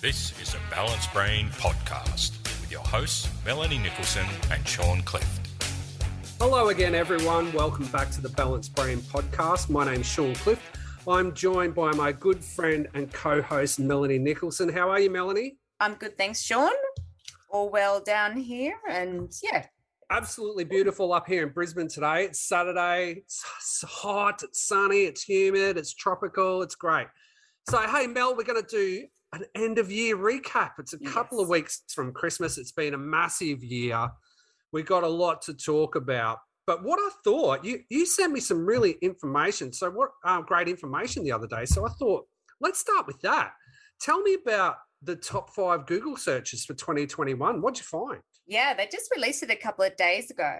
This is a Balanced Brain podcast with your hosts, Melanie Nicholson and Sean Clift. Hello again, everyone. Welcome back to the Balanced Brain podcast. My name's Sean Clift. I'm joined by my good friend and co host, Melanie Nicholson. How are you, Melanie? I'm good, thanks, Sean. All well down here, and yeah, Absolutely beautiful up here in Brisbane today. It's Saturday. It's hot, it's sunny, it's humid, it's tropical, it's great. So, hey, Mel, we're going to do an end of year recap. It's a couple of weeks from Christmas. It's been a massive year. We got a lot to talk about. But what I thought, you you sent me some really information. So what uh, great information the other day. So I thought, let's start with that. Tell me about the top five Google searches for 2021. What'd you find? yeah, they just released it a couple of days ago.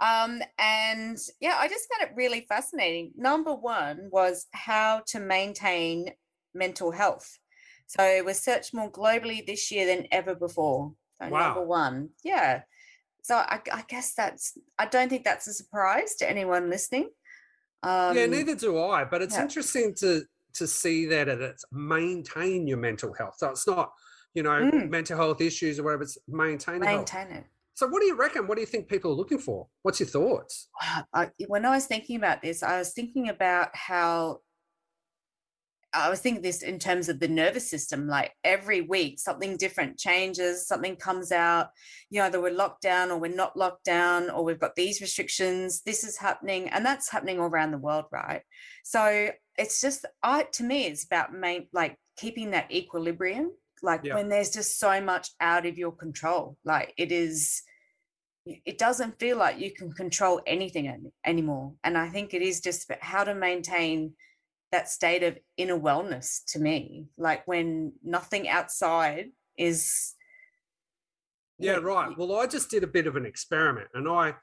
Um, and yeah, I just found it really fascinating. Number one was how to maintain mental health. So was searched more globally this year than ever before. So Wow. number one, yeah. So I, I guess that's, I don't think that's a surprise to anyone listening. Um, yeah, neither do I. But it's yeah. interesting to to see that it- it's maintain your mental health. So it's not, you know, Mm. mental health issues or whatever. It's maintaining health. Maintain it. So what do you reckon? What do you think people are looking for? What's your thoughts? I, when I was thinking about this, I was thinking about how I was thinking this in terms of the nervous system. Like every week, something different changes, something comes out. You know, either we're locked down or we're not locked down, or we've got these restrictions. This is happening, and that's happening all around the world, right? So it's just, I to me, it's about main like keeping that equilibrium. Like Yeah. when there's just so much out of your control, like it is it doesn't feel like you can control anything an- anymore. And I think it is just about how to maintain that state of inner wellness to me, like when nothing outside is. Yeah, right. Well, I just did a bit of an experiment and I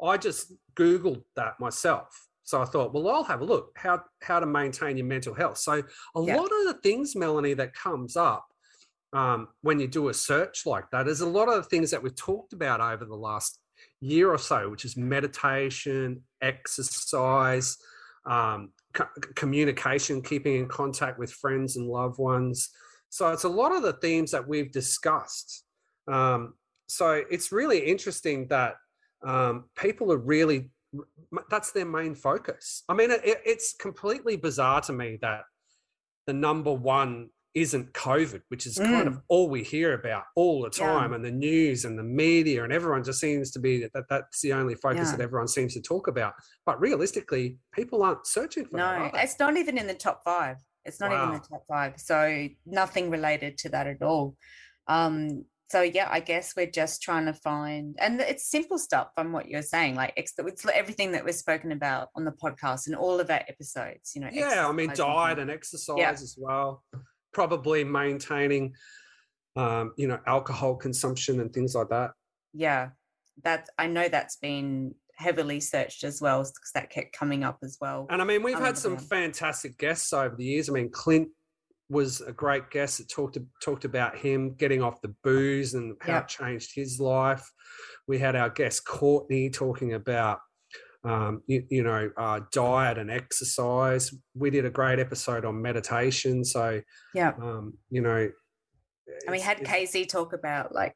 I just Googled that myself. So I thought, well, I'll have a look how how to maintain your mental health. So a Yeah. lot of the things, Melanie, that comes up um, when you do a search like that is a lot of the things that we've talked about over the last year or so, which is meditation, exercise, um, co- communication, keeping in contact with friends and loved ones. So it's a lot of the themes that we've discussed. Um, so it's really interesting that um, people are really that's their main focus. I mean, it, it's completely bizarre to me that the number one isn't COVID, which is kind of all we hear about all the Yeah. time, and the news and the media, and everyone just seems to be that that's the only focus Yeah. that everyone seems to talk about. But realistically, people aren't searching for that. No, it's not even in the top five. It's not even Wow. the top five. So nothing related to that at all. Um, so yeah, I guess we're just trying to find, and it's simple stuff from what you're saying, like ex- it's everything that we've spoken about on the podcast and all of our episodes. You know, yeah i mean diet and- and exercise as well probably maintaining um, you know alcohol consumption and things like that. Yeah, that I know that's been heavily searched as well because that kept coming up as well. and i mean we've had some fantastic guests over the years. I mean clint was a great guest that talked talked about him getting off the booze and how it changed his life. We had our guest courtney talking about um, you, you know uh, diet and exercise we did a great episode on meditation so Yeah. um, you know And we had Casey talk about like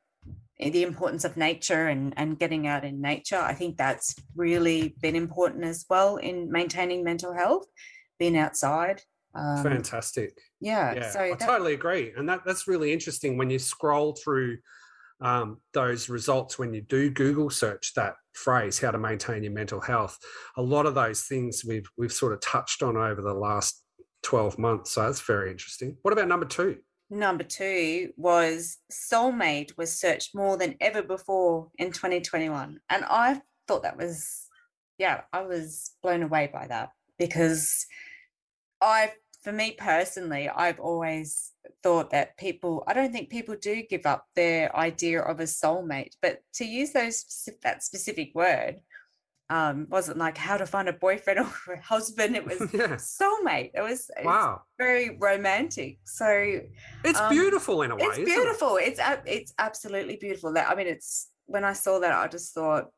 the importance of nature and, and getting out in nature. I think that's really been important as well in maintaining mental health, being outside. Um, fantastic Yeah. yeah, So I that- totally agree, and that that's really interesting when you scroll through um, those results when you do Google search that phrase "how to maintain your mental health." A lot of those things we've we've sort of touched on over the last twelve months, so that's very interesting. What about number two? number two was soulmate was searched more than ever before in 2021. And I thought that was, yeah, I was blown away by that because I, for me personally, I've always thought that people, I don't think people do give up their idea of a soulmate, but to use those that specific word um wasn't like how to find a boyfriend or a husband. It was yeah. soulmate. It was Wow, very romantic. So it's um, beautiful in a way. it's isn't it? beautiful. It's it's absolutely beautiful. That I mean, it's when I saw that, I just thought,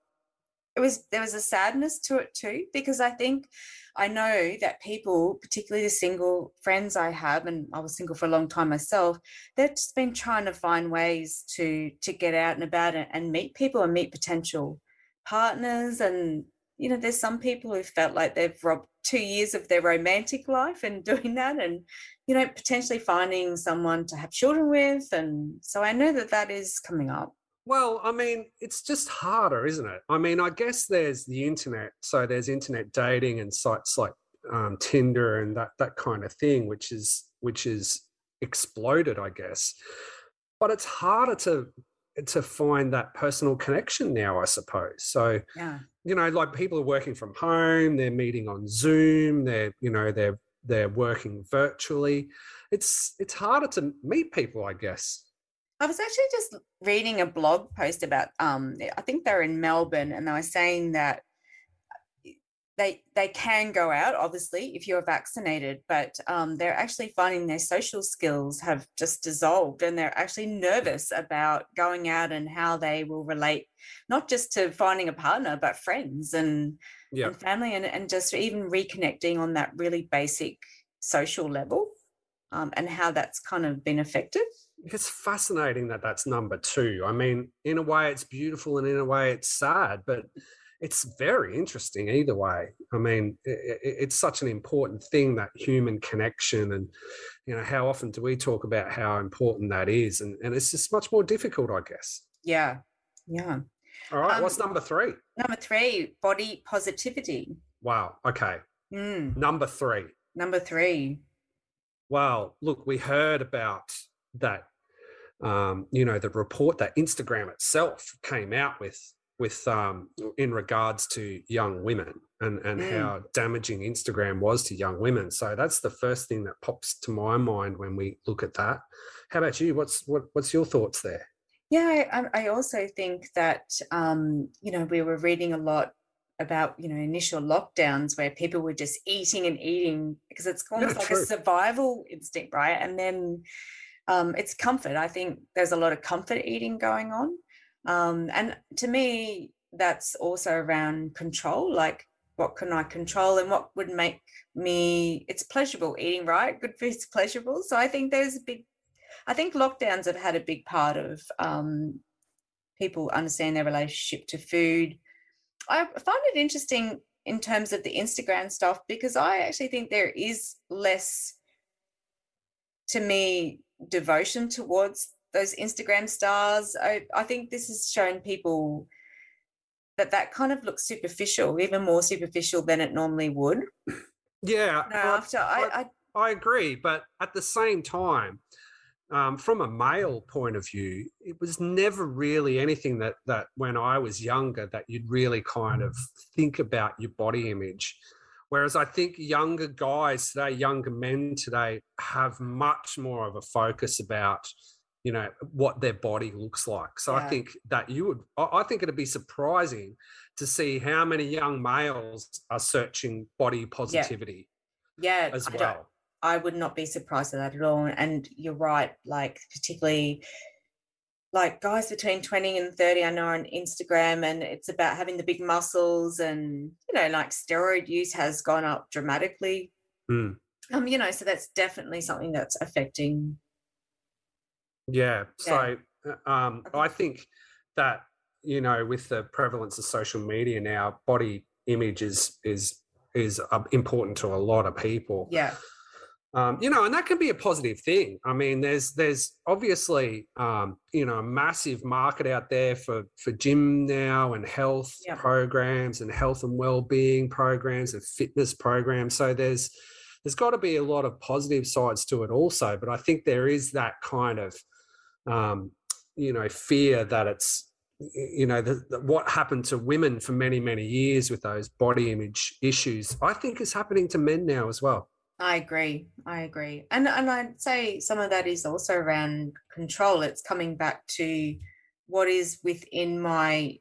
it was there was a sadness to it too because I think I know that people, particularly the single friends I have, and I was single for a long time myself, they've just been trying to find ways to to get out and about and, and meet people and meet potential partners. And you know, there's some people who felt like they've robbed two years of their romantic life and doing that, and you know, potentially finding someone to have children with. And so I know that that is coming up. Well, I mean, it's just harder, isn't it? I mean, I guess there's the internet, so there's internet dating and sites like um, Tinder and that that kind of thing, which is which is exploded, I guess. But it's harder to to find that personal connection now, I suppose. So, Yeah. you know, like people are working from home, they're meeting on Zoom, they're you know they're they're working virtually. It's it's harder to meet people, I guess. I was actually just reading a blog post about um I think they're in Melbourne and they were saying that they they can go out obviously if you're vaccinated but um, they're actually finding their social skills have just dissolved and they're actually nervous about going out and how they will relate not just to finding a partner but friends and, Yeah. and family and, and just even reconnecting on that really basic social level um, and how that's kind of been affected it's fascinating that that's number two. I mean, in a way, it's beautiful, and in a way, it's sad, but it's very interesting either way. I mean, i i- it's such an important thing that human connection, and you know, how often do we talk about how important that is? And and it's just much more difficult, I guess. yeah yeah All right, what's Um, number three? Number three, body positivity. Wow. Okay, Mm, number three. number three. Well, look, we heard about that. Um, you know, the report that Instagram itself came out with, with um, in regards to young women and and Mm. how damaging Instagram was to young women. So that's the first thing that pops to my mind when we look at that. How about you? What's what, what's your thoughts there? Yeah, I, I- also think that, um, you know, we were reading a lot about, you know, initial lockdowns where people were just eating and eating because it's almost like true. a survival instinct, right? And then um, it's comfort. I think there's a lot of comfort eating going on. Um, and to me, that's also around control. Like, what can I control and what would make me, it's pleasurable eating, right? Good food's pleasurable. So I think there's a big, I think lockdowns have had a big part of um, people understand their relationship to food. I find it interesting in terms of the Instagram stuff because I actually think there is less, to me, devotion towards those Instagram stars. I, I think this has shown people that that kind of looks superficial, even more superficial than it normally would. Yeah, No, I- after I, I I agree, but at the same time, um, from a male point of view, it was never really anything that that when I was younger that you'd really kind of think about your body image. Whereas I think younger guys today, younger men today, have much more of a focus about, you know, what their body looks like. So I think that you would, I think it'd be surprising to see how many young males are searching body positivity yeah, as I well. I would not be surprised at that at all. And you're right, like particularly like guys between 20 and 30, I know on Instagram, and it's about having the big muscles and you know, like steroid use has gone up dramatically. Mm. Um, you know, so that's definitely something that's affecting Yeah. Yeah. So uh, um, I I think that you know, with the prevalence of social media now, body image is is is uh, important to a lot of people. yeah, Um, you know, and that can be a positive thing. I mean, there's there's obviously um, you know a massive market out there for for gym now and health Yeah. programs and health and well-being programs and fitness programs. So there's there's got to be a lot of positive sides to it also. But I think there is that kind of um, you know fear that it's you know the, the, what happened to women for many many years with those body image issues. I think is happening to men now as well. I agree. I agree. And and I'd say some of that is also around control. It's coming back to what is within my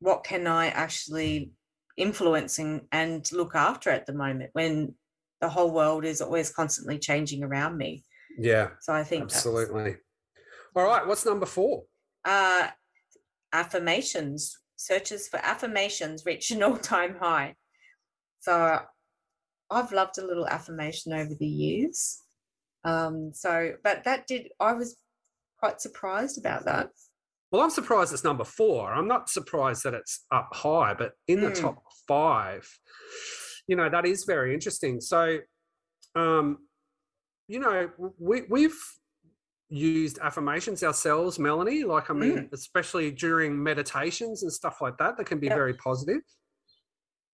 what can I actually influence and, and look after at the moment when the whole world is always constantly changing around me. Yeah. So I think Absolutely. All right. What's number four? uh affirmations searches for affirmations reached an all-time high. So I've loved a little affirmation over the years. Um, so, but that did, I was quite surprised about that. Well, I'm surprised it's number four. I'm not surprised that it's up high, but in the Mm. top five, you know, that is very interesting. So, um, you know, we, we've used affirmations ourselves, Melanie. Like, I mean, especially during meditations and stuff like that, that can be Yep. very positive.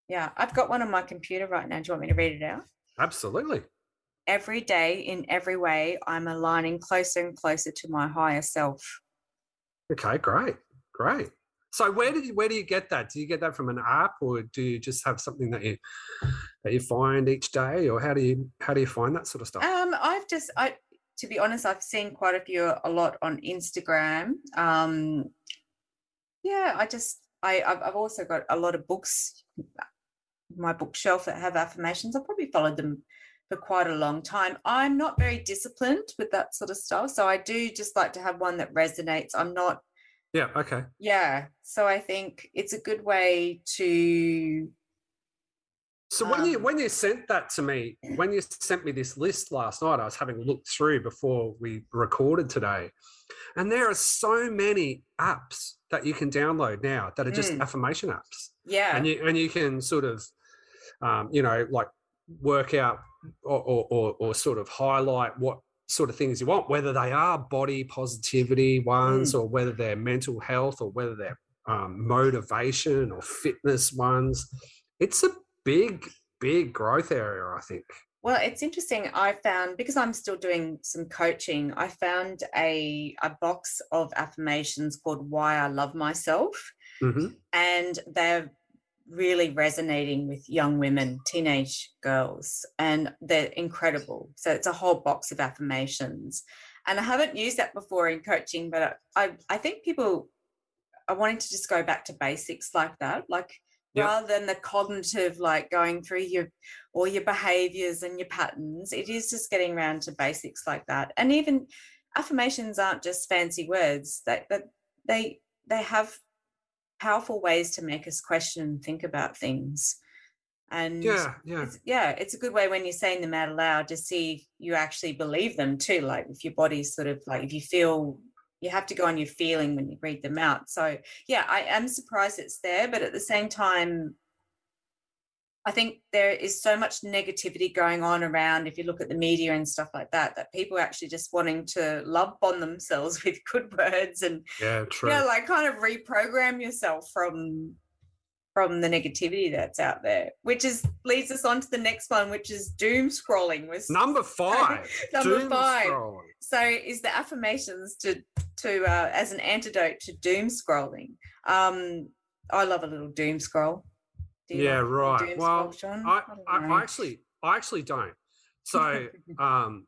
Yeah, I've got one on my computer right now. Do you want me to read it out? Absolutely. Every day, in every way, I'm aligning closer and closer to my higher self. Okay, great, great. So where did you where do you get that? Do you get that from an app, or do you just have something that you that you find each day, or how do you how do you find that sort of stuff? Um, I've just, I, to be honest, I've seen quite a few, a lot on Instagram. Um, yeah, I just, I, I've, I've also got a lot of books, my bookshelf that have affirmations. I've probably followed them for quite a long time. I'm not very disciplined with that sort of stuff, so I do just like to have one that resonates. I'm not Yeah. Okay. yeah so i think it's a good way to So when you Um, when you sent that to me, when you sent me this list last night, I was having looked through before we recorded today, and there are so many apps that you can download now that are just Mm. affirmation apps. yeah and you and you can sort of um, you know like work out or, or, or, or sort of highlight what sort of things you want whether they are body positivity ones or whether they're mental health or whether they're um, motivation or fitness ones. It's a big big growth area i think. Well it's interesting i found because i'm still doing some coaching i found a, a box of affirmations called why i love myself. Hmm and they're really resonating with young women, teenage girls, and they're incredible. So it's a whole box of affirmations. And I haven't used that before in coaching, but I, I think people are wanting to just go back to basics like that, like Yeah. rather than the cognitive, like going through your all your behaviors and your patterns. It is just getting around to basics like that. And even affirmations aren't just fancy words. That that they they have powerful ways to make us question and think about things. And yeah yeah it's, yeah, it's a good way when you're saying them out loud to see you actually believe them too. Like if your body's sort of like if you feel you have to go on your feeling when you read them out. So yeah, I am surprised it's there, but at the same time, I think there is so much negativity going on around if you look at the media and stuff like that, that people are actually just wanting to love bomb themselves with good words and yeah true yeah, like kind of reprogram yourself from from the negativity that's out there, which is leads us on to the next one, which is doom scrolling. Was number five number doom five. scrolling. So, is the affirmations to to uh, as an antidote to doom scrolling? Um, I love a little doom scroll. Yeah, like right. Well. I, I. I actually I actually don't. So um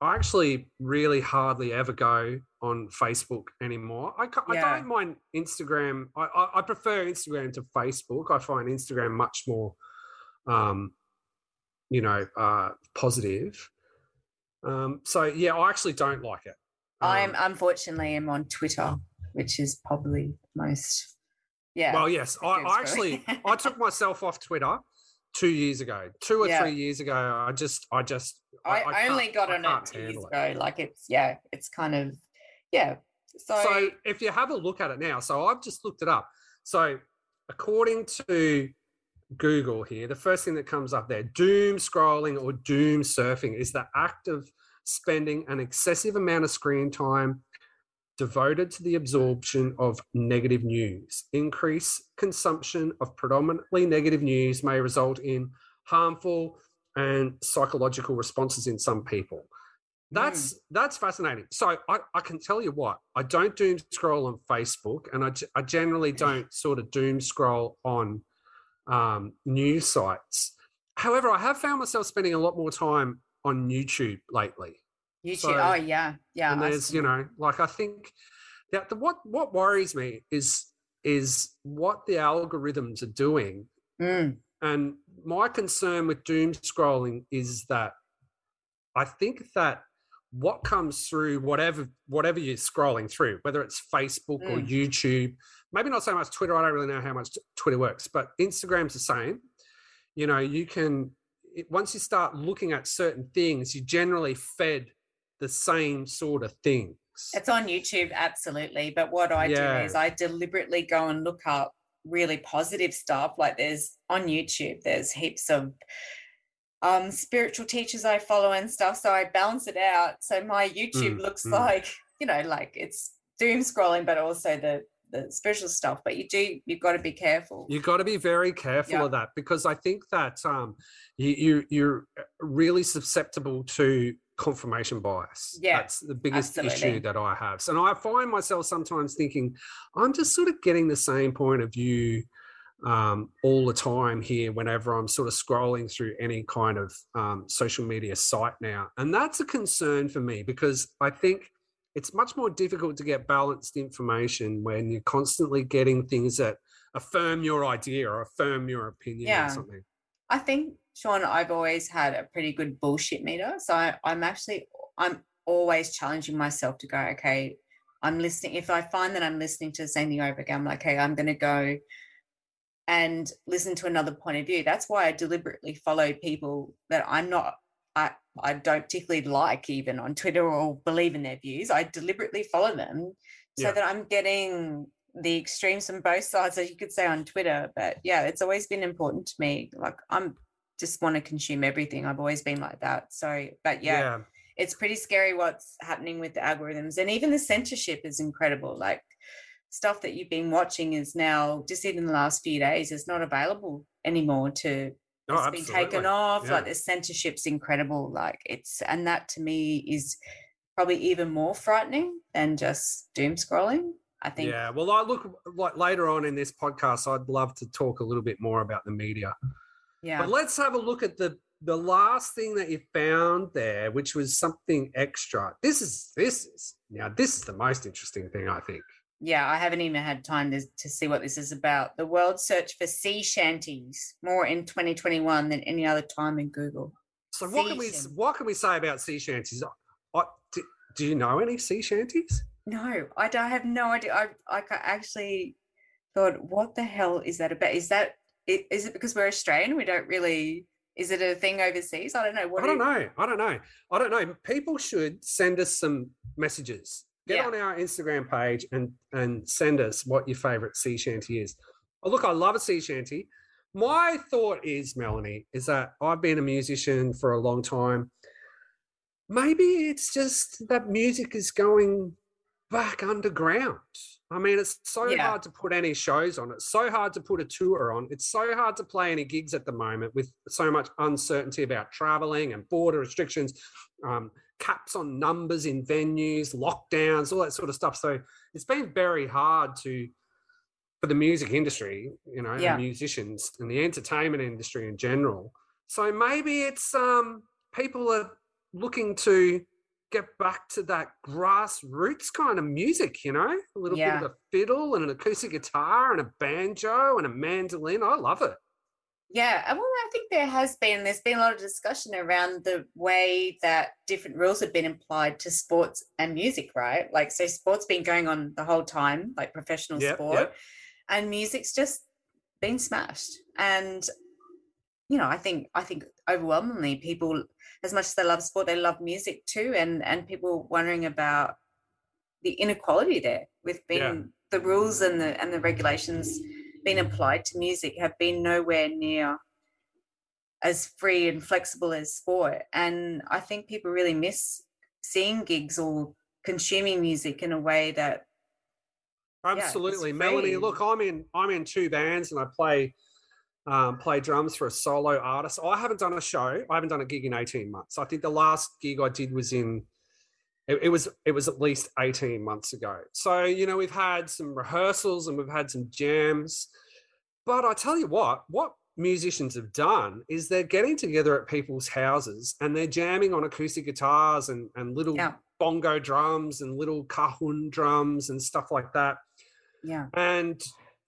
I actually really hardly ever go on Facebook anymore. I, I Yeah. don't mind Instagram. I, I, I prefer Instagram to Facebook. I find Instagram much more, um, you know, uh, positive. Um, so yeah, I actually don't like it. I'm Um, unfortunately am on Twitter, which is probably most. Yeah. Well, yes, I, I actually. I took myself off Twitter two years ago, two or Yeah. three years ago. I just I just I, I I only got on it two years handle it. ago. Like it's yeah, it's kind of yeah. So, so if you have a look at it now, so I've just looked it up. So according to Google here, the first thing that comes up there, doom scrolling or doom surfing is the act of spending an excessive amount of screen time devoted to the absorption of negative news. Increased consumption of predominantly negative news may result in harmful and psychological responses in some people. That's that's fascinating. So I, I can tell you what I don't doom scroll on Facebook, and I, I generally don't sort of doom scroll on um, news sites. However, I have found myself spending a lot more time on YouTube lately YouTube. so- oh yeah, yeah. and there's you know like i think that the, what what worries me is is what the algorithms are doing Mm, and my concern with doom scrolling is that i think that what comes through whatever whatever you're scrolling through, whether it's Facebook or Mm. YouTube. Maybe not so much Twitter. I don't really know how much Twitter works, but Instagram's the same. You know, you can it, once you start looking at certain things, you're generally fed the same sort of things. It's on YouTube, absolutely. But what I Yeah. do is I deliberately go and look up really positive stuff. Like there's on YouTube, there's heaps of um spiritual teachers I follow and stuff. So I balance it out. So my YouTube Mm, looks mm. like, you know, like it's doom scrolling, but also the the spiritual stuff. But you do you've got to be careful. You've got to be very careful Yeah. of that because I think that um, you, you you're really susceptible to confirmation bias. Yeah, that's the biggest issue that I have. So I find myself sometimes thinking, I'm just sort of getting the same point of view um, all the time here whenever I'm sort of scrolling through any kind of um, social media site now, and that's a concern for me because I think it's much more difficult to get balanced information when you're constantly getting things that affirm your idea or affirm your opinion Yeah. or something. I think, Sean, I've always had a pretty good bullshit meter. So I, I'm actually, I'm always challenging myself to go, okay, I'm listening. If I find that I'm listening to the same thing over again, I'm like, okay, I'm going to go and listen to another point of view. That's why I deliberately follow people that I'm not, I, I don't particularly like even on Twitter or believe in their views. I deliberately follow them so Yeah. that I'm getting the extremes from both sides, as you could say on Twitter. But yeah, it's always been important to me. Like I'm just want to consume everything. I've always been like that. So, but yeah, it's pretty scary what's happening with the algorithms and even the censorship is incredible. Like stuff that you've been watching is now just even the last few days is not available anymore to Oh, it's been taken off. Yeah. Like the censorship's incredible. Like it's and that to me is probably even more frightening than just doom scrolling. I think Yeah, well, I look like later on in this podcast, I'd love to talk a little bit more about the media. Yeah. But let's have a look at the the last thing that you found there, which was something extra. This is this is now this is the most interesting thing I think. yeah, I haven't even had time to, to see what this is about. The world search for sea shanties more in 2021 than any other time in Google. So what can we Sea what can we say about sea shanties? I, do, do you know any sea shanties? No, I don't I have no idea. I I actually thought, what the hell is that about? Is that is it because we're Australian? We don't really. Is it a thing overseas? I don't know. What I do don't know. I don't know. I don't know. People should send us some messages. Get Yeah. on our Instagram page and and send us what your favorite sea shanty is. Oh, look, I love a sea shanty. My thought is, Melanie, is that I've been a musician for a long time. Maybe it's just that music is going back underground. I mean, it's so Yeah. hard to put any shows on. It's so hard to put a tour on. It's so hard to play any gigs at the moment with so much uncertainty about traveling and border restrictions, um, caps on numbers in venues, lockdowns, all that sort of stuff. So it's been very hard to for the music industry, you know, Yeah. and musicians and the entertainment industry in general. So maybe it's um people are looking to get back to that grassroots kind of music, you know, a little Yeah. bit of a fiddle and an acoustic guitar and a banjo and a mandolin. I love it. Yeah, well, I think there has been there's been a lot of discussion around the way that different rules have been applied to sports and music, right? Like, so sports been going on the whole time, like professional Yep, sport, yep. and music's just been smashed. And you know, I think I think overwhelmingly people, as much as they love sport, they love music too, and and people wondering about the inequality there with being Yeah. the rules and the and the regulations being applied to music have been nowhere near as free and flexible as sport. And I think people really miss seeing gigs or consuming music in a way that Absolutely, Melanie. Look, I'm in. I'm in two bands, and I play um, play drums for a solo artist. I haven't done a show. I haven't done a gig in 18 months. I think the last gig I did was in. It, it was it was at least 18 months ago. So you know we've had some rehearsals and we've had some jams, but I tell you what, what musicians have done is they're getting together at people's houses and they're jamming on acoustic guitars and and little Yeah. bongo drums and little cajon drums and stuff like that yeah and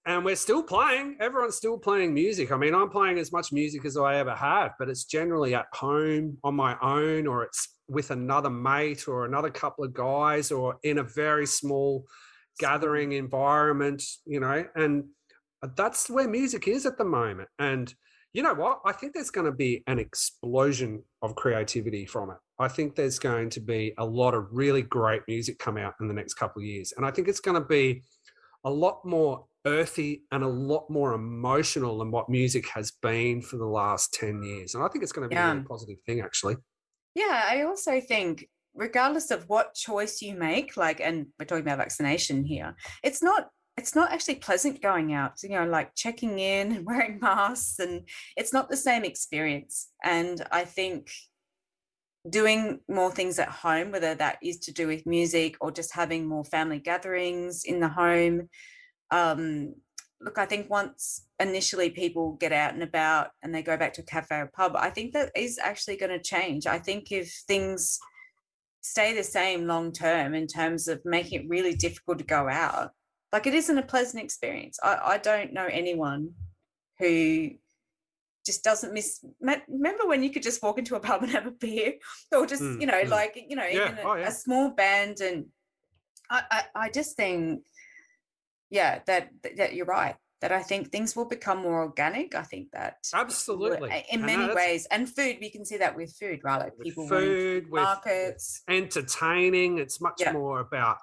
and we're still playing everyone's still playing music i mean i'm playing as much music as i ever have but it's generally at home on my own or it's with another mate or another couple of guys or in a very small gathering environment, you know, and that's where music is at the moment. And you know what? I think there's going to be an explosion of creativity from it. I think there's going to be a lot of really great music come out in the next couple of years. And I think it's going to be a lot more earthy and a lot more emotional than what music has been for the last 10 years. And I think it's going to be yeah. a really positive thing, actually. Yeah, I also think regardless of what choice you make like and we're talking about vaccination here it's not it's not actually pleasant going out you know like checking in and wearing masks and it's not the same experience and i think doing more things at home whether that is to do with music or just having more family gatherings in the home um, look i think once initially people get out and about and they go back to a cafe or pub i think that is actually going to change i think if things stay the same long term in terms of making it really difficult to go out like it isn't a pleasant experience. I, I don't know anyone who just doesn't miss. Remember when you could just walk into a pub and have a beer, or just mm, you know, mm. like you know, yeah. even a, oh, yeah. a, small band, and I, I, I just think, yeah, that that you're right. That I think things will become more organic. I think that absolutely in many ways, and food. We can see that with food, right? Like people food, markets, entertaining. It's much yeah. more about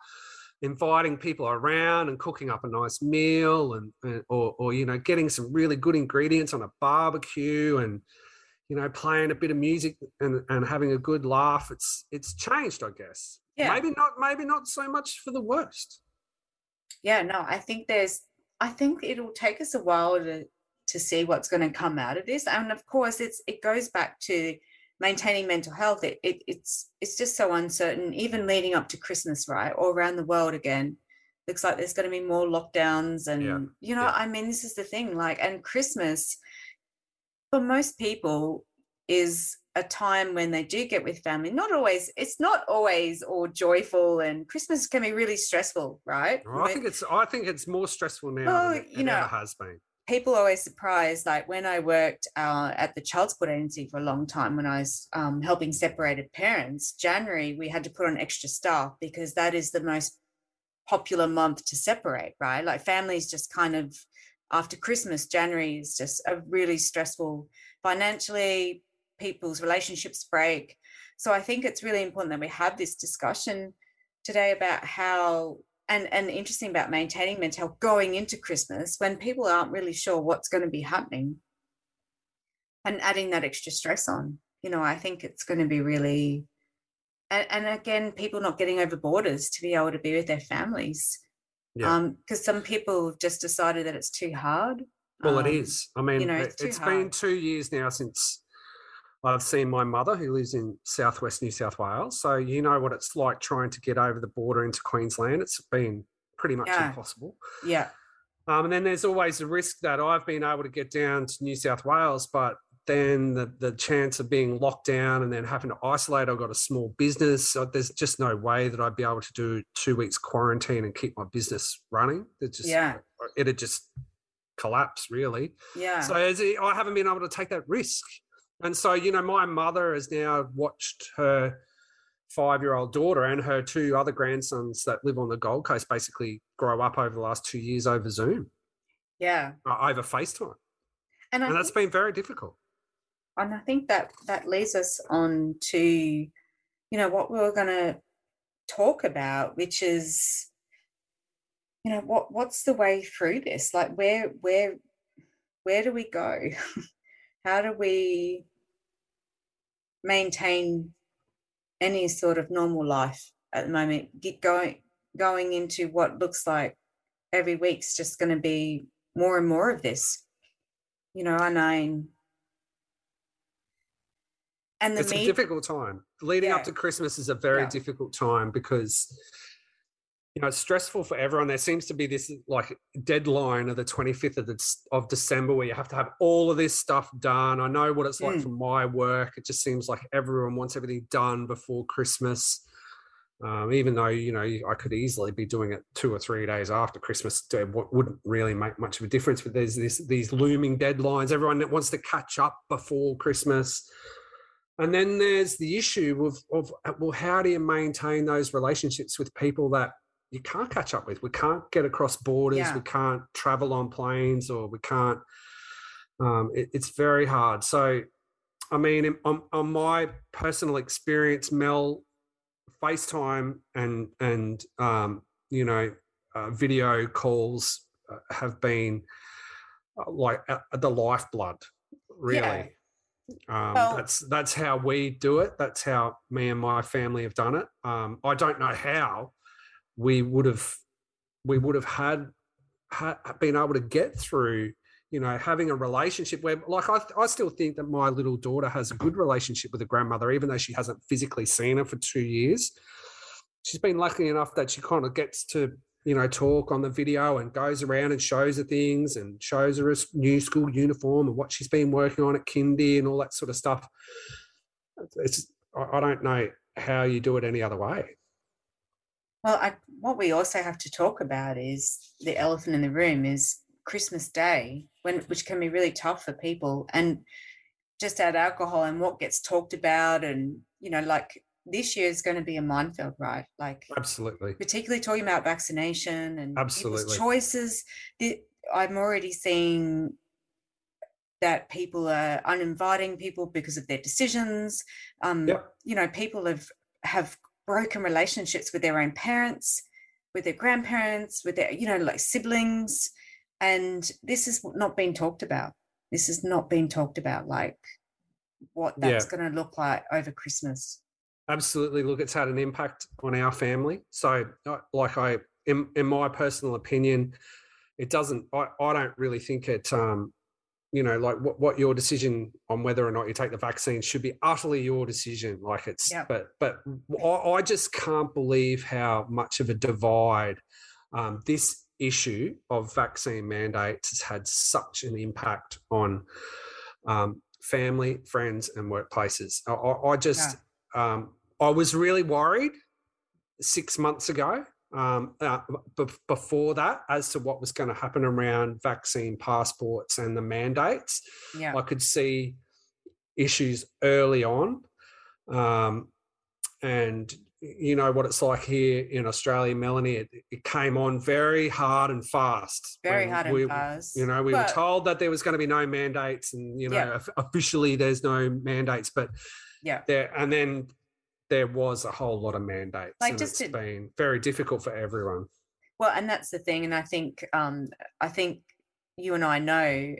inviting people around and cooking up a nice meal and, and, or, or you know getting some really good ingredients on a barbecue and you know playing a bit of music and, and having a good laugh it's it's changed i guess yeah maybe not maybe not so much for the worst yeah no i think there's i think it'll take us a while to to see what's going to come out of this and of course it's it goes back to maintaining mental health it, it, it's it's just so uncertain even leading up to christmas right all around the world again looks like there's going to be more lockdowns and yeah. you know yeah. i mean this is the thing like and christmas for most people is a time when they do get with family not always it's not always all joyful and christmas can be really stressful right well, i think it's i think it's more stressful now well, than it, you know, ever has been people always surprised. Like when I worked uh, at the child support agency for a long time, when I was um, helping separated parents, January we had to put on extra staff because that is the most popular month to separate, right? Like families just kind of after Christmas, January is just a really stressful financially. People's relationships break. So I think it's really important that we have this discussion today about how and and interesting about maintaining mental health going into Christmas when people aren't really sure what's going to be happening, and adding that extra stress on. You know, I think it's going to be really, and, and again, people not getting over borders to be able to be with their families. Yeah. Um, because some people just decided that it's too hard. Well, um, it is. I mean, you know, it's, it's been two years now since I've seen my mother who lives in southwest New South Wales. So you know what it's like trying to get over the border into Queensland. It's been pretty much yeah. impossible. Yeah. Um, and then there's always the risk that I've been able to get down to New South Wales, but then the, the chance of being locked down and then having to isolate. I've got a small business. So there's just no way that I'd be able to do two weeks quarantine and keep my business running. It just, yeah. it'd just collapse really. Yeah. So I haven't been able to take that risk. And so, you know, my mother has now watched her five year old daughter and her two other grandsons that live on the Gold Coast basically grow up over the last two years over Zoom. Yeah. Uh, over FaceTime. And, and that's been very difficult. And I think that that leads us on to, you know, what we we're going to talk about, which is, you know, what what's the way through this? Like, where where where do we go? how do we maintain any sort of normal life at the moment get going going into what looks like every week's just going to be more and more of this you know and i and it's a difficult time leading yeah. up to christmas is a very yeah. difficult time because you know, it's stressful for everyone. There seems to be this like deadline of the 25th of, the, of December where you have to have all of this stuff done. I know what it's like mm. from my work. It just seems like everyone wants everything done before Christmas. Um, even though, you know, I could easily be doing it two or three days after Christmas, it wouldn't really make much of a difference. But there's this, these looming deadlines. Everyone that wants to catch up before Christmas. and then there's the issue of of well, how do you maintain those relationships with people that you can't catch up with? We can't get across borders. Yeah. We can't travel on planes, or we can't. Um, it, it's very hard. So, I mean, on, on my personal experience, Mel, FaceTime and and um, you know uh, video calls uh, have been uh, like uh, the lifeblood, really. Um, Well- that's that's how we do it. That's how me and my family have done it. Um, I don't know how we would have we would have had, had been able to get through. You know, having a relationship where, like, I, I still think that my little daughter has a good relationship with her grandmother, even though she hasn't physically seen her for two years. She's been lucky enough that she kind of gets to you know, talk on the video and goes around and shows her things and shows her a new school uniform and what she's been working on at kindy and all that sort of stuff. It's I don't know how you do it any other way. Well, I, what we also have to talk about is the elephant in the room is Christmas Day, when which can be really tough for people, and just add alcohol and what gets talked about, and you know, like this year is going to be a minefield, right? Like Absolutely. particularly talking about vaccination and Absolutely. people's choices. The, I'm already seeing that people are uninviting people because of their decisions. Um, Yep. You know, people have have broken relationships with their own parents, with their grandparents, with their you know like siblings, and this is not being talked about. This is not being talked about, like what Yeah. that's going to look like over Christmas. Absolutely. Look, it's had an impact on our family. So, uh, like I, in, in my personal opinion, it doesn't. I, I don't really think it. Um, you know, like what, what your decision on whether or not you take the vaccine should be utterly your decision. Like it's, Yep. but but I, I just can't believe how much of a divide um, this issue of vaccine mandates has had such an impact on um, family, friends, and workplaces. I, I, just, um, I was really worried six months ago. Um, uh, b- before that, as to what was going to happen around vaccine passports and the mandates, Yeah. I could see issues early on. Um, and you know what it's like here in Australia, Melanie, it, it came on very hard and fast. Very hard we, and fast. You know, we But- were told that there was going to be no mandates and, you know, Yeah. officially there's no mandates, but Yeah. there, and then there was a whole lot of mandates. Like, just it's to- been very difficult for everyone. Well, and that's the thing, and I think um, I think you and I know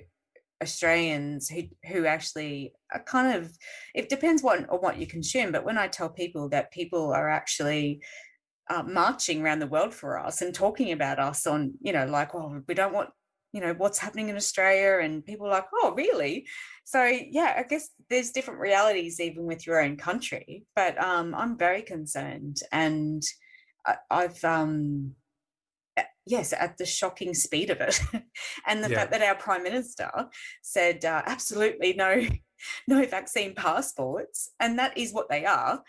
Australians who who actually are kind of it depends what on what you consume, but when I tell people that people are actually uh, marching around the world for us and talking about us on you know like oh we don't want you know what's happening in Australia and people are like oh really so yeah I guess there's different realities even with your own country but um, I'm very concerned and I, I've um yes at the shocking speed of it and the Yeah. fact that our prime minister said uh, absolutely no no vaccine passports and that is what they are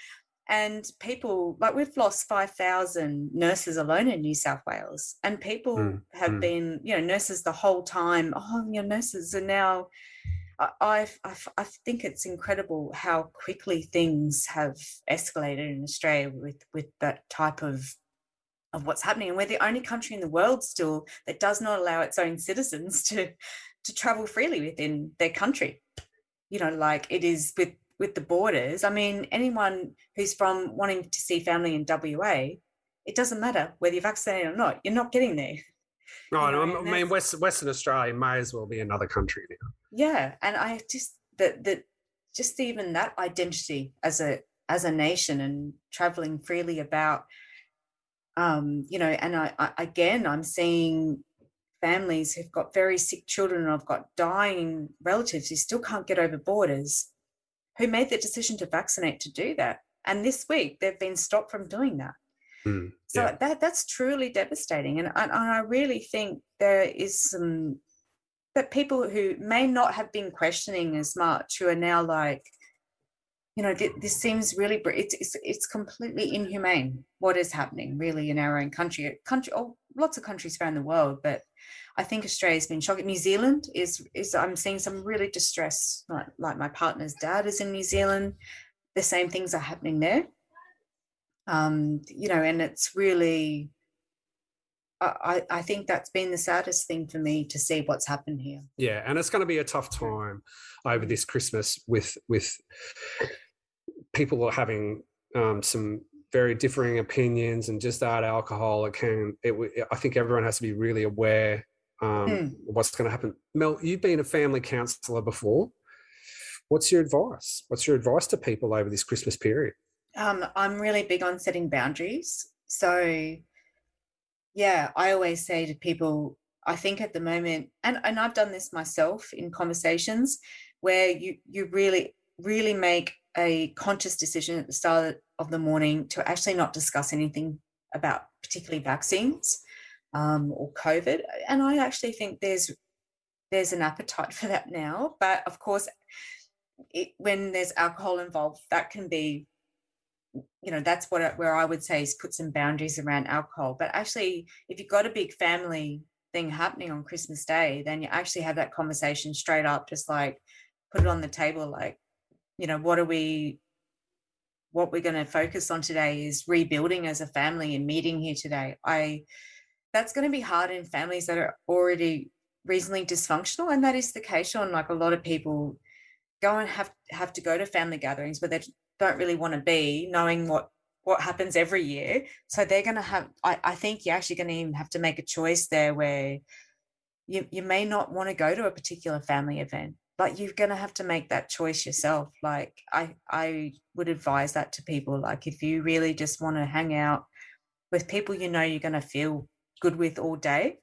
and people like we've lost 5000 nurses alone in new south wales and people Mm, have mm. been you know nurses the whole time oh your nurses are now I, I, I think it's incredible how quickly things have escalated in Australia with with that type of of what's happening, and we're the only country in the world still that does not allow its own citizens to to travel freely within their country. You know, like it is with with the borders. I mean, anyone who's from wanting to see family in WA, it doesn't matter whether you're vaccinated or not. You're not getting there. Right. know, I mean, West, Western Australia may as well be another country now. Yeah and i just that that just even that identity as a as a nation and traveling freely about um you know and I, I again i'm seeing families who've got very sick children and i've got dying relatives who still can't get over borders who made the decision to vaccinate to do that. And this week they've been stopped from doing that. Mm, so yeah. that that's truly devastating, and, and and I really think there is some that people who may not have been questioning as much who are now like, you know, th- this seems really br- it's, it's it's completely inhumane what is happening really in our own country, country, oh, lots of countries around the world, but I think Australia's been shocking. New Zealand is is I'm seeing some really distress. Like, like my partner's dad is in New Zealand. The same things are happening there. Um, you know, and it's really I, I think that's been the saddest thing for me to see what's happened here. Yeah, and it's going to be a tough time over this Christmas with with people having um, some very differing opinions and just that alcohol. It can. It, I think everyone has to be really aware um, mm. what's going to happen. Mel, you've been a family counsellor before. What's your advice? What's your advice to people over this Christmas period? Um, I'm really big on setting boundaries. So yeah, I always say to people, I think at the moment, and, and I've done this myself in conversations where you you really, really make a conscious decision at the start of the morning to actually not discuss anything about particularly vaccines um, or COVID. And I actually think there's there's an appetite for that now. But of course, it, when there's alcohol involved, that can be you know that's what where i would say is put some boundaries around alcohol. But actually if you've got a big family thing happening on christmas day then you actually have that conversation straight up just like put it on the table like you know what are we what we're going to focus on today is rebuilding as a family and meeting here today. I that's going to be hard in families that are already reasonably dysfunctional and that is the case on like a lot of people go and have have to go to family gatherings but they don't really want to be knowing what what happens every year. So they're going to have I, I think you're actually going to even have to make a choice there where you, you may not want to go to a particular family event but you're going to have to make that choice yourself. Like i i would advise that to people. Like if you really just want to hang out with people you know you're going to feel good with all day.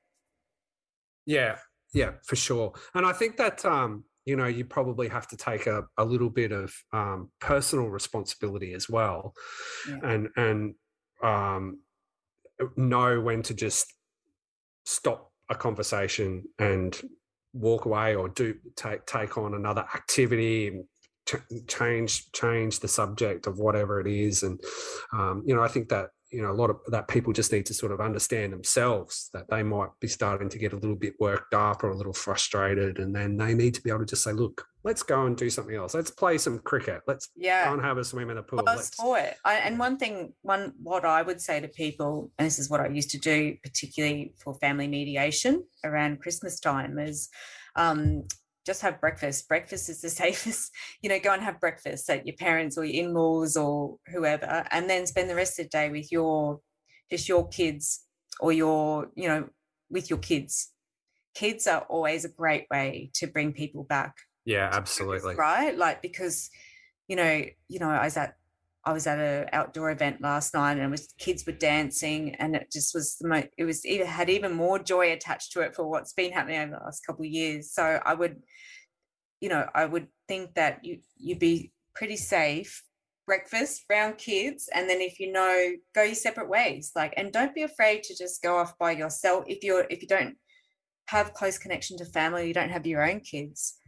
Yeah yeah for sure. And i think that um you know you probably have to take a, a little bit of um, personal responsibility as well yeah. and and um, know when to just stop a conversation and walk away or do take take on another activity and ch- change change the subject of whatever it is and um, you know i think that you know a lot of that people just need to sort of understand themselves that they might be starting to get a little bit worked up or a little frustrated and then they need to be able to just say look let's go and do something else. Let's play some cricket. Let's yeah. go and have a swim in the pool. Well, sport. I, and one thing one what i would say to people and this is what i used to do particularly for family mediation around christmas time is um, just have breakfast. Breakfast is the safest, you know, go and have breakfast at your parents or your in-laws or whoever, and then spend the rest of the day with your just your kids or your, you know, with your kids. Kids are always a great way to bring people back. Yeah, absolutely. Right? Like because, you know, you know, I was at I was at an outdoor event last night and was kids were dancing and it just was the most it was even had even more joy attached to it for what's been happening over the last couple of years. So I would, you know, I would think that you you'd be pretty safe breakfast around kids and then if you know go your separate ways like and don't be afraid to just go off by yourself if you're if you don't have close connection to family you don't have your own kids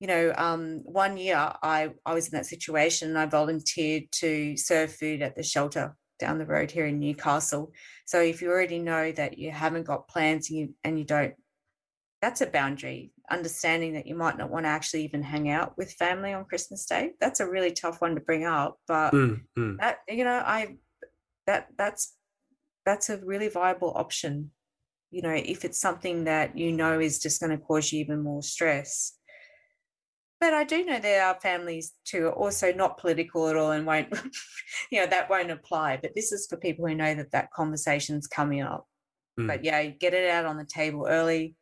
you know, um, one year I, I was in that situation and I volunteered to serve food at the shelter down the road here in Newcastle. So if you already know that you haven't got plans and you, and you don't, that's a boundary. Understanding that you might not want to actually even hang out with family on Christmas Day. That's a really tough one to bring up. But mm, mm. that you know, I that that's that's a really viable option. You know, if it's something that you know is just going to cause you even more stress but I do know there are families too are also not political at all and won't, you know, that won't apply. But this is for people who know that that conversation's coming up. Mm. But yeah, get it out on the table early.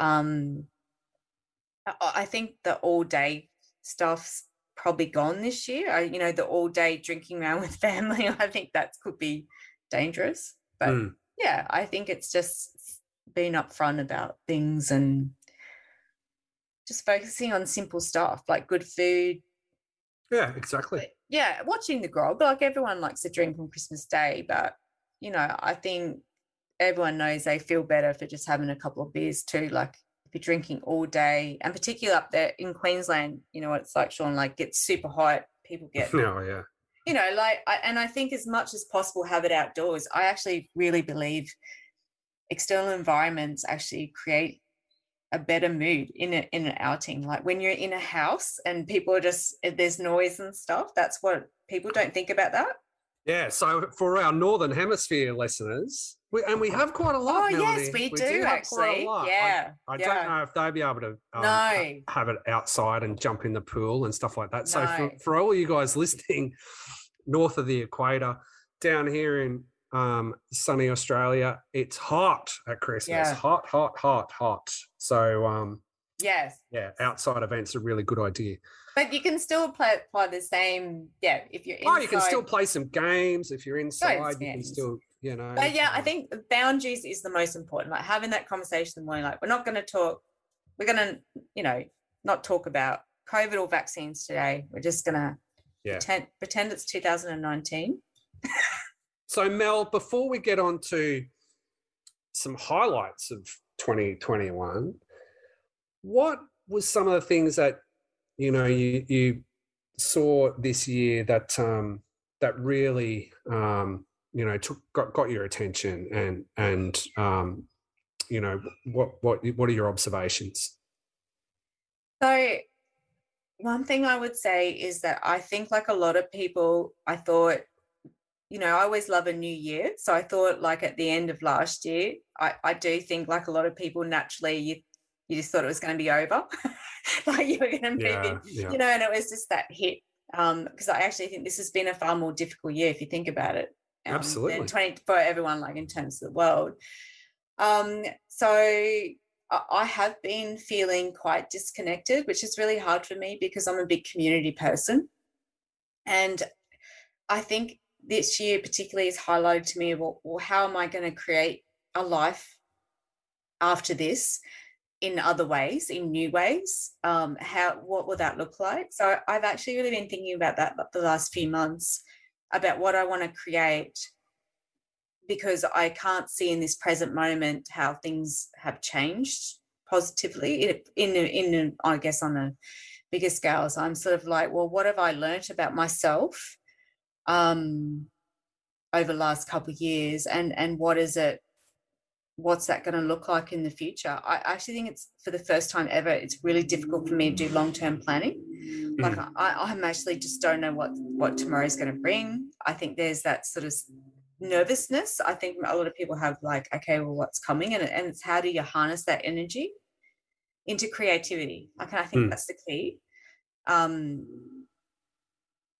Um, I think the all day stuff's probably gone this year. I, you know, the all day drinking around with family, I think that could be dangerous. But mm. yeah, I think it's just being upfront about things and just focusing on simple stuff like good food. Yeah, exactly. Yeah, watching the grog. Like everyone likes to drink on Christmas Day, but you know, I think everyone knows they feel better for just having a couple of beers too. Like if you're drinking all day, and particularly up there in Queensland, you know what it's like, Sean. Like gets super hot. People get. Oh yeah. You know, like, I, and I think as much as possible have it outdoors. I actually really believe external environments actually create a better mood in a, in an outing. Like when you're in a house and people are just there's noise and stuff. That's what people don't think about that. Yeah. So for our northern hemisphere listeners, we, and we have quite a lot. Oh Melanie. yes, we, We do, have actually. lot. I- Yeah. I yeah. don't know if they'd be able to um, No. have it outside and jump in the pool and stuff like that. So No. for, for all you guys listening north of the equator, down here in um, sunny Australia, it's hot at Christmas. Yeah. Hot, hot, hot, hot. So um, Yes. yeah, outside events are a really good idea. But you can still play, apply the same. Yeah. If you're inside. Oh, you can still play some games if you're inside. You can still, you know. But yeah, I um, think boundaries is the most important. Like having that conversation in the morning. Like we're not going to talk. We're going to, you know, not talk about COVID or vaccines today. We're just going to Yeah. pretend, pretend it's 2019. So, Mel, before we get on to some highlights of 2021, what was some of the things that you know you you saw this year that um, that really um, you know took got, got your attention and and um, you know what what what are your observations? So, one thing I would say is that I think, like a lot of people, I thought, you know, I always love a new year. So I thought, like at the end of last year, I, I do think, like a lot of people, naturally, you you just thought it was going to be over, like you were going to move Yeah, in, yeah, you know, and it was just that hit. Um, because I actually think this has been a far more difficult year if you think about it. um, Absolutely. 20 for everyone, like in terms of the world. Um, so I I have been feeling quite disconnected, which is really hard for me because I'm a big community person. And I think this year particularly has highlighted to me well, well how am I going to create a life after this in other ways, in new ways? Um, how what will that look like? So I've actually really been thinking about that the last few months about what I want to create because I can't see in this present moment how things have changed positively in in in, I guess on a bigger scale. So I'm sort of like, well, what have I learnt about myself um, over the last couple of years, and and what is it? What's that going to look like in the future? I actually think it's for the first time ever. It's really difficult for me to do long term planning. Like I, I'm actually just don't know what what tomorrow is going to bring. I think there's that sort of nervousness i think a lot of people have like okay well what's coming and, and it's how do you harness that energy into creativity like i think Mm. that's the key um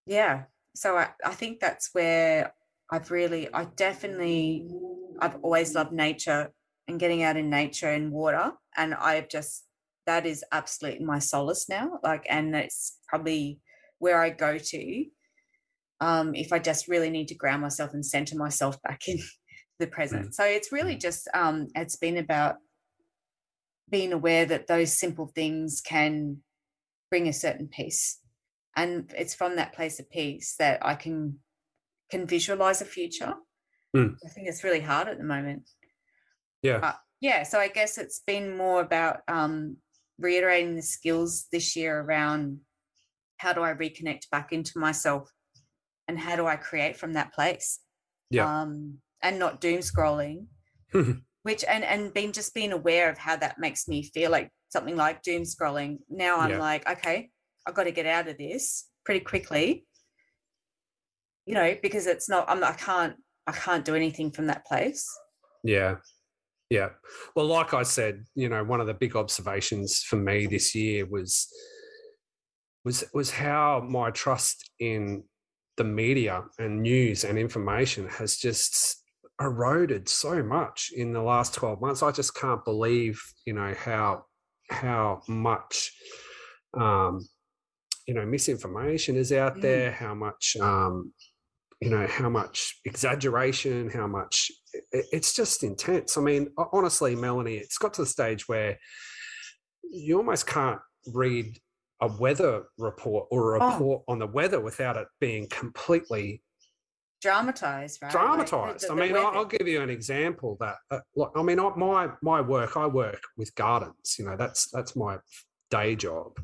yeah so I, I think that's where i've really i definitely i've always loved nature and getting out in nature and water. And i've just that is absolutely my solace now. Like and it's probably where i go to um, if I just really need to ground myself and center myself back in the present. So it's really just um, it's been about being aware that those simple things can bring a certain peace, and it's from that place of peace that I can can visualize a future. Mm. I think it's really hard at the moment. Yeah. But yeah, so I guess it's been more about um, reiterating the skills this year around how do I reconnect back into myself and how do I create from that place? Yeah. Um, and not doom scrolling, which and and being just being aware of how that makes me feel like something like doom scrolling. Now I'm Yeah. like, okay, I've got to get out of this pretty quickly. You know, because it's not. I'm. I can't. I can't do anything from that place. Yeah. Yeah. Well, like I said, you know, one of the big observations for me this year was was was how my trust in the media and news and information has just eroded so much in the last 12 months. I just can't believe, you know, how how much um you know misinformation is out Mm. there, how much um you know how much exaggeration how much it, it's just intense i mean honestly melanie it's got to the stage where you almost can't read a weather report or a Oh. report on the weather without it being completely Dramatized, right? Like, the- dramatized the- i mean I'll, I'll give you an example that uh, look, i mean my my work i work with gardens you know that's that's my day job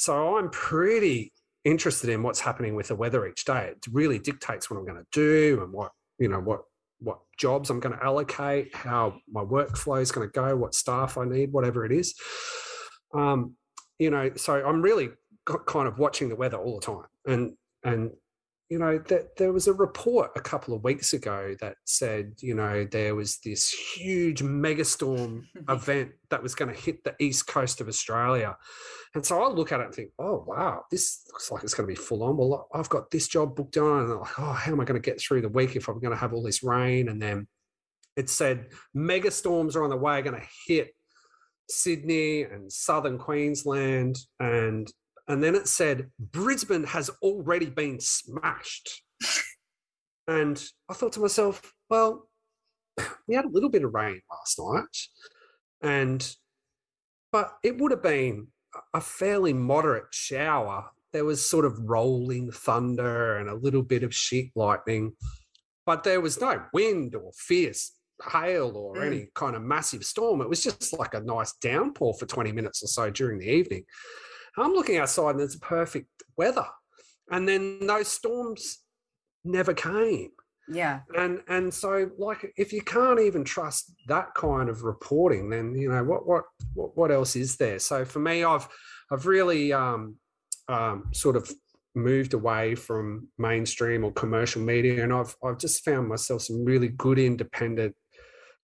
so i'm pretty interested in what's happening with the weather each day it really dictates what i'm going to do and what you know what what jobs I'm going to allocate, how my workflow is going to go, what staff I need, whatever it is. Um, you know, so I'm really kind of watching the weather all the time, and and you know that there was a report a couple of weeks ago that said you know there was this huge megastorm event that was going to hit the east coast of australia. And so i look at it and think oh wow this looks like it's going to be full on. Well i've got this job booked on. And I'm like oh how am i going to get through the week if i'm going to have all this rain? And then it said megastorms are on the way going to hit sydney and southern queensland and and then it said Brisbane has already been smashed. and I thought to myself, well, we had a little bit of rain last night, and but it would have been a fairly moderate shower. There was sort of rolling thunder and a little bit of sheet lightning, but there was no wind or fierce hail or mm. any kind of massive storm. It was just like a nice downpour for 20 minutes or so during the evening. I'm looking outside and it's perfect weather. And then those storms never came. Yeah. And and so like if you can't even trust that kind of reporting, then you know what what what, what else is there? So for me, I've I've really um, um, sort of moved away from mainstream or commercial media, and I've I've just found myself some really good independent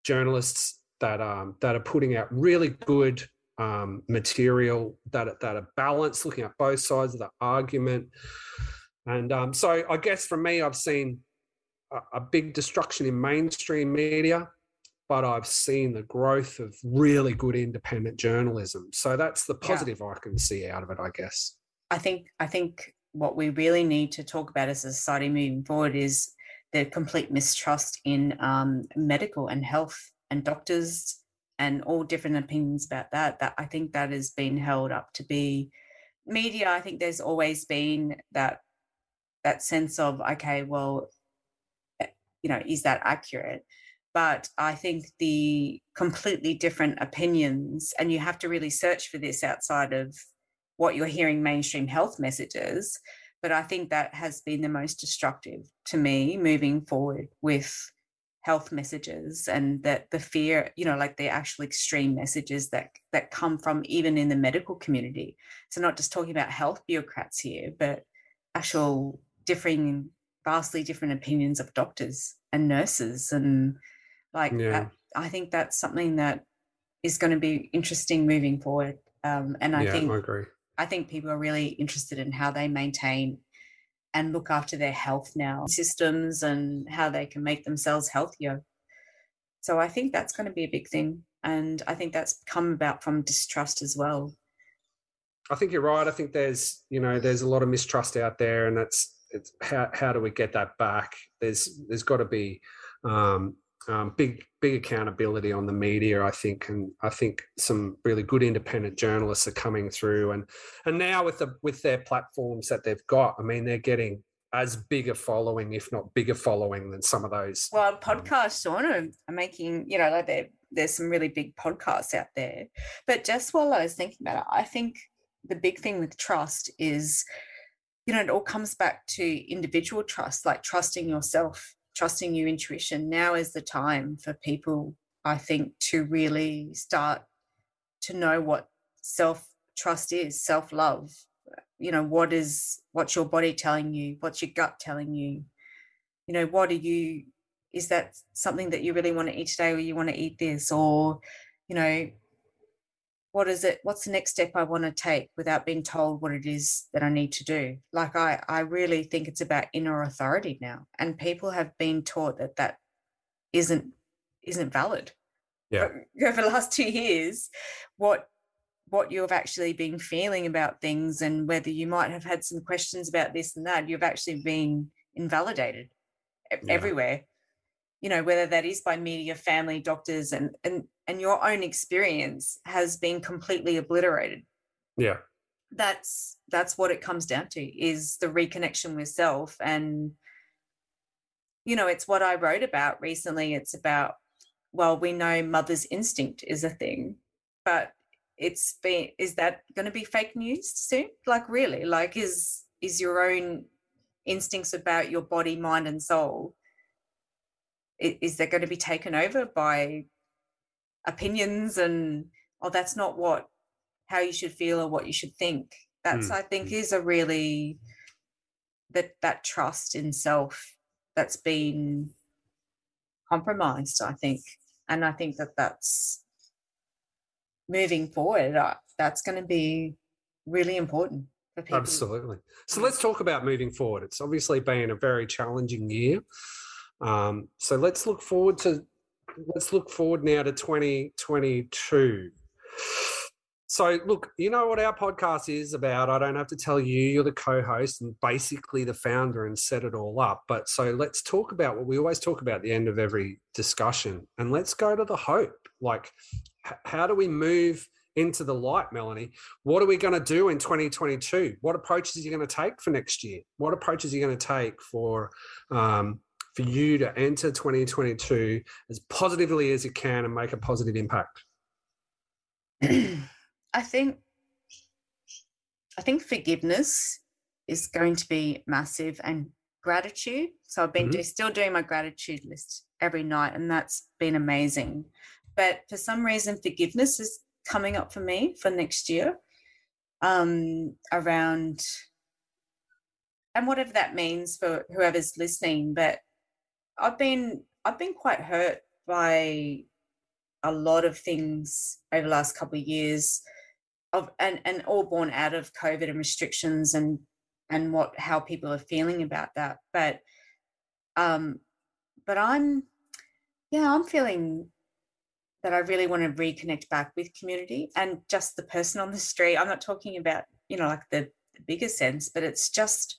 journalists that um, that are putting out really good um, material that that are balanced, looking at both sides of the argument. And um, so, I guess for me, I've seen a, a, big destruction in mainstream media, but I've seen the growth of really good independent journalism. So that's the positive yeah. I can see out of it, I guess. I think I think what we really need to talk about as a society moving forward is the complete mistrust in um, medical and health and doctors and all different opinions about that that i think that has been held up to be media. I think there's always been that that sense of okay well eh, you know is that accurate? But i think the completely different opinions and you have to really search for this outside of what you're hearing mainstream health messages but i think that has been the most destructive to me moving forward with health messages and that the fear you know like the actual extreme messages that that come from even in the medical community. So not just talking about health bureaucrats here but actual differing vastly different opinions of doctors and nurses. And like yeah. that, i think that's something that is going to be interesting moving forward. Um, and i yeah, think I agree. I think people are really interested in how they maintain and look after their health now, systems and how they can make themselves healthier. So I think that's going to be a big thing. And I think that's come about from distrust as well. I think you're right. I think there's, you know, there's a lot of mistrust out there, and it's, it's how, how do we get that back? There's, there's got to be um, um, big big accountability on the media, I think, and I think some really good independent journalists are coming through, and and now with the with their platforms that they've got, I mean, they're getting as big a following, if not bigger following, than some of those. Well, um, podcasts um, are making, you know, like there there's some really big podcasts out there. But just while I was thinking about it, I think the big thing with trust is, you know, it all comes back to individual trust, like trusting yourself trusting your intuition. Now is the time for people, I think, to really start to know what self trust is, self love. You know, what is what's your body telling you? What's your gut telling you? You know, what are you? Is that something that you really want to eat today, or you want to eat this, or you know, what is it what's the next step i want to take without being told what it is that i need to do? Like i i really think it's about inner authority now and people have been taught that that isn't isn't valid. Yeah. Over the last two years what what you've actually been feeling about things and whether you might have had some questions about this and that you've actually been invalidated yeah. everywhere you know whether that is by media family doctors and and and your own experience has been completely obliterated. Yeah. That's that's what it comes down to is the reconnection with self. And you know it's what i wrote about recently. It's about well we know mother's instinct is a thing but it's been is that going to be fake news soon? Like really? Like is is your own instincts about your body mind and soul is that going to be taken over by opinions and oh that's not what how you should feel or what you should think. That's mm. i think mm. is a really that that trust in self that's been compromised i think. And i think that that's moving forward uh, that's going to be really important for people. Absolutely. So let's talk about moving forward. It's obviously been a very challenging year um, so let's look forward to let's look forward now to 2022. So, look, you know what our podcast is about. I don't have to tell you, you're the co host and basically the founder and set it all up. But so let's talk about what we always talk about at the end of every discussion. And let's go to the hope. Like, how do we move into the light, Melanie? What are we going to do in 2022? What approaches are you going to take for next year? What approaches are you going to take for um, for you to enter 2022 as positively as you can and make a positive impact? I think I think forgiveness is going to be massive and gratitude. So I've been mm-hmm. do, still doing my gratitude list every night and that's been amazing. But for some reason forgiveness is coming up for me for next year um around and whatever that means for whoever's listening but I've been I've been quite hurt by a lot of things over the last couple of years of and and all born out of covid and restrictions and and what how people are feeling about that. But um but i'm yeah i'm feeling that i really want to reconnect back with community and just the person on the street. I'm not talking about you know like the, the bigger sense but it's just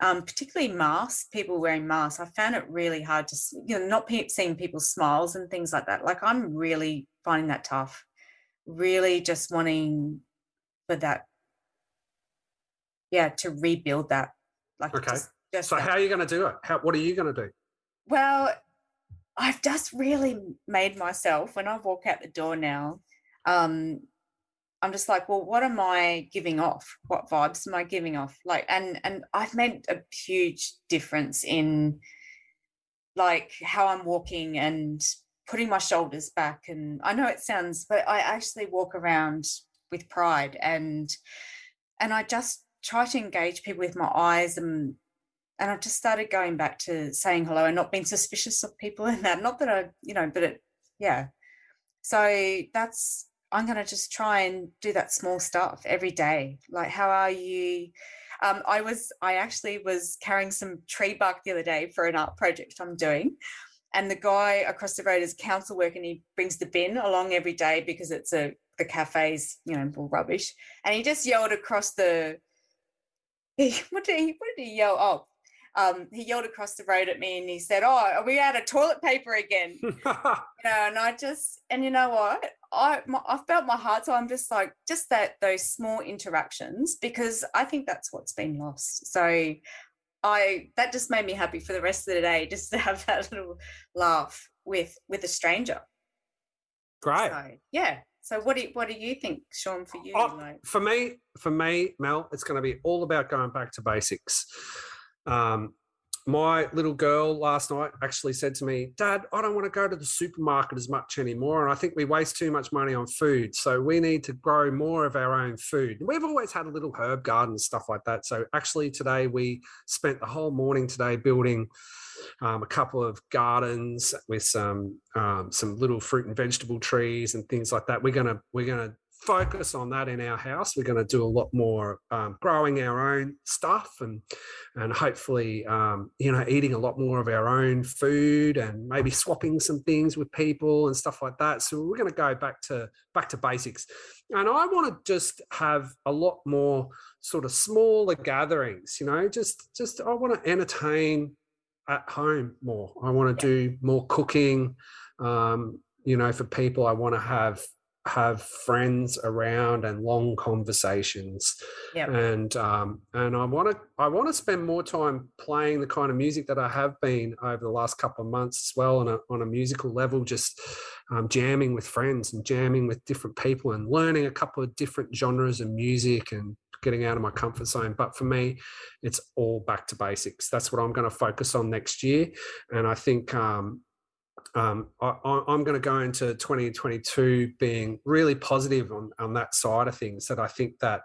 um, particularly masks, people wearing masks. I found it really hard to, you know, not pe- seeing people's smiles and things like that. Like I'm really finding that tough. Really just wanting for that, yeah, to rebuild that. Like okay. Just, just so that. how are you going to do it? How, what are you going to do? Well, I've just really made myself when I walk out the door now. Um, I'm just like, well, what am I giving off? What vibes am I giving off? Like, and and I've made a huge difference in like how I'm walking and putting my shoulders back. And I know it sounds, but I actually walk around with pride and and I just try to engage people with my eyes and and I've just started going back to saying hello and not being suspicious of people and that. Not that I, you know, but it, yeah. So that's I'm going to just try and do that small stuff every day. Like, how are you? Um, I was, I actually was carrying some tree bark the other day for an art project I'm doing. And the guy across the road is council work and he brings the bin along every day because it's a, the cafe's, you know, all rubbish. And he just yelled across the, he, what did he, what did he yell? Oh, um, he yelled across the road at me and he said, "Oh, are we out of toilet paper again?" you know, and I just and you know what? I my, I felt my heart, so I'm just like just that those small interactions because I think that's what's been lost. So I that just made me happy for the rest of the day just to have that little laugh with with a stranger. Great. So, yeah. So what do you, what do you think, Sean? For you, oh, like? for me, for me, Mel, it's going to be all about going back to basics. Um, my little girl last night actually said to me, Dad, I don't want to go to the supermarket as much anymore. And I think we waste too much money on food. So we need to grow more of our own food. We've always had a little herb garden and stuff like that. So actually, today we spent the whole morning today building. Um, a couple of gardens with some um, some little fruit and vegetable trees and things like that. We're gonna we're gonna focus on that in our house. We're going to do a lot more um, growing our own stuff and and hopefully um, you know eating a lot more of our own food and maybe swapping some things with people and stuff like that. So we're going to go back to back to basics. And I want to just have a lot more sort of smaller gatherings. You know, just just I want to entertain at home more. I want to do more cooking. Um, you know, for people, I want to have have friends around and long conversations. Yep. and um, and I want to I want to spend more time playing the kind of music that I have been over the last couple of months as well on a on a musical level just um, jamming with friends and jamming with different people and learning a couple of different genres of music and getting out of my comfort zone. But for me it's all back to basics. That's what I'm going to focus on next year. And I think um, um, I, am going to go into 2022 being really positive on, on that side of things. That I think that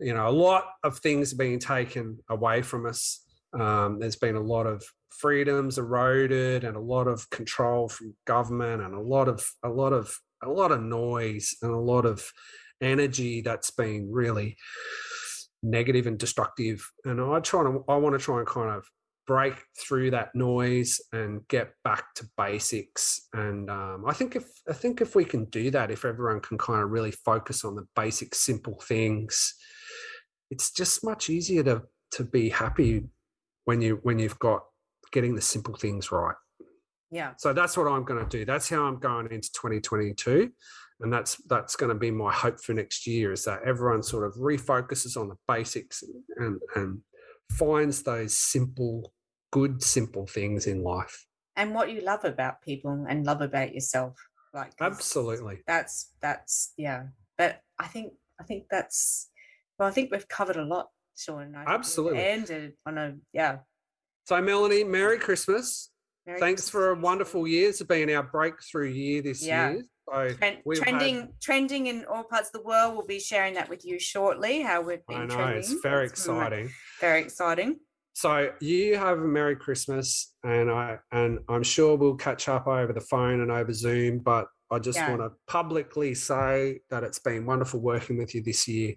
you know a lot of things are being taken away from us. Um, there's been a lot of freedoms eroded and a lot of control from government and a lot of a lot of a lot of noise and a lot of energy that's been really negative and destructive. And I try to I want to try and kind of break through that noise and get back to basics. And um, I think if I think if we can do that, if everyone can kind of really focus on the basic, simple things, it's just much easier to to be happy when you when you've got getting the simple things right. Yeah. So that's what I'm going to do. That's how I'm going into 2022 and that's that's going to be my hope for next year is that everyone sort of refocuses on the basics and and finds those simple good simple things in life and what you love about people and love about yourself like absolutely that's that's yeah but i think i think that's well i think we've covered a lot sean absolutely ended on a yeah so melanie merry christmas merry thanks christmas. for a wonderful year it's been our breakthrough year this yeah. year so trending, had, trending in all parts of the world. We'll be sharing that with you shortly. How we've been I know, trending. It's very exciting. Very exciting. So you have a Merry Christmas, and I and I'm sure we'll catch up over the phone and over Zoom. But I just yeah. want to publicly say that it's been wonderful working with you this year.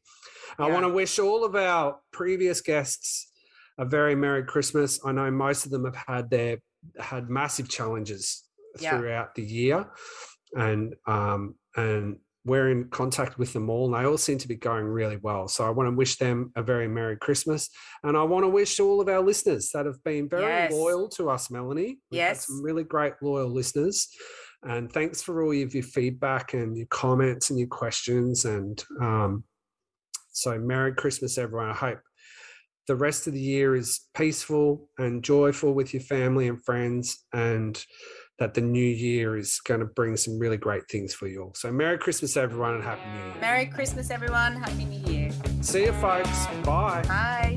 Yeah. I want to wish all of our previous guests a very Merry Christmas. I know most of them have had their had massive challenges yeah. throughout the year and um, and we're in contact with them all, and they all seem to be going really well. So I want to wish them a very Merry Christmas, and I want to wish all of our listeners that have been very yes. loyal to us, Melanie. We've yes, some really great loyal listeners, and thanks for all of your feedback and your comments and your questions. And um, so, Merry Christmas, everyone! I hope the rest of the year is peaceful and joyful with your family and friends, and that the new year is going to bring some really great things for you all. So, Merry Christmas, everyone, and Happy New Year. Merry Christmas, everyone. Happy New Year. See you, folks. Bye. Bye.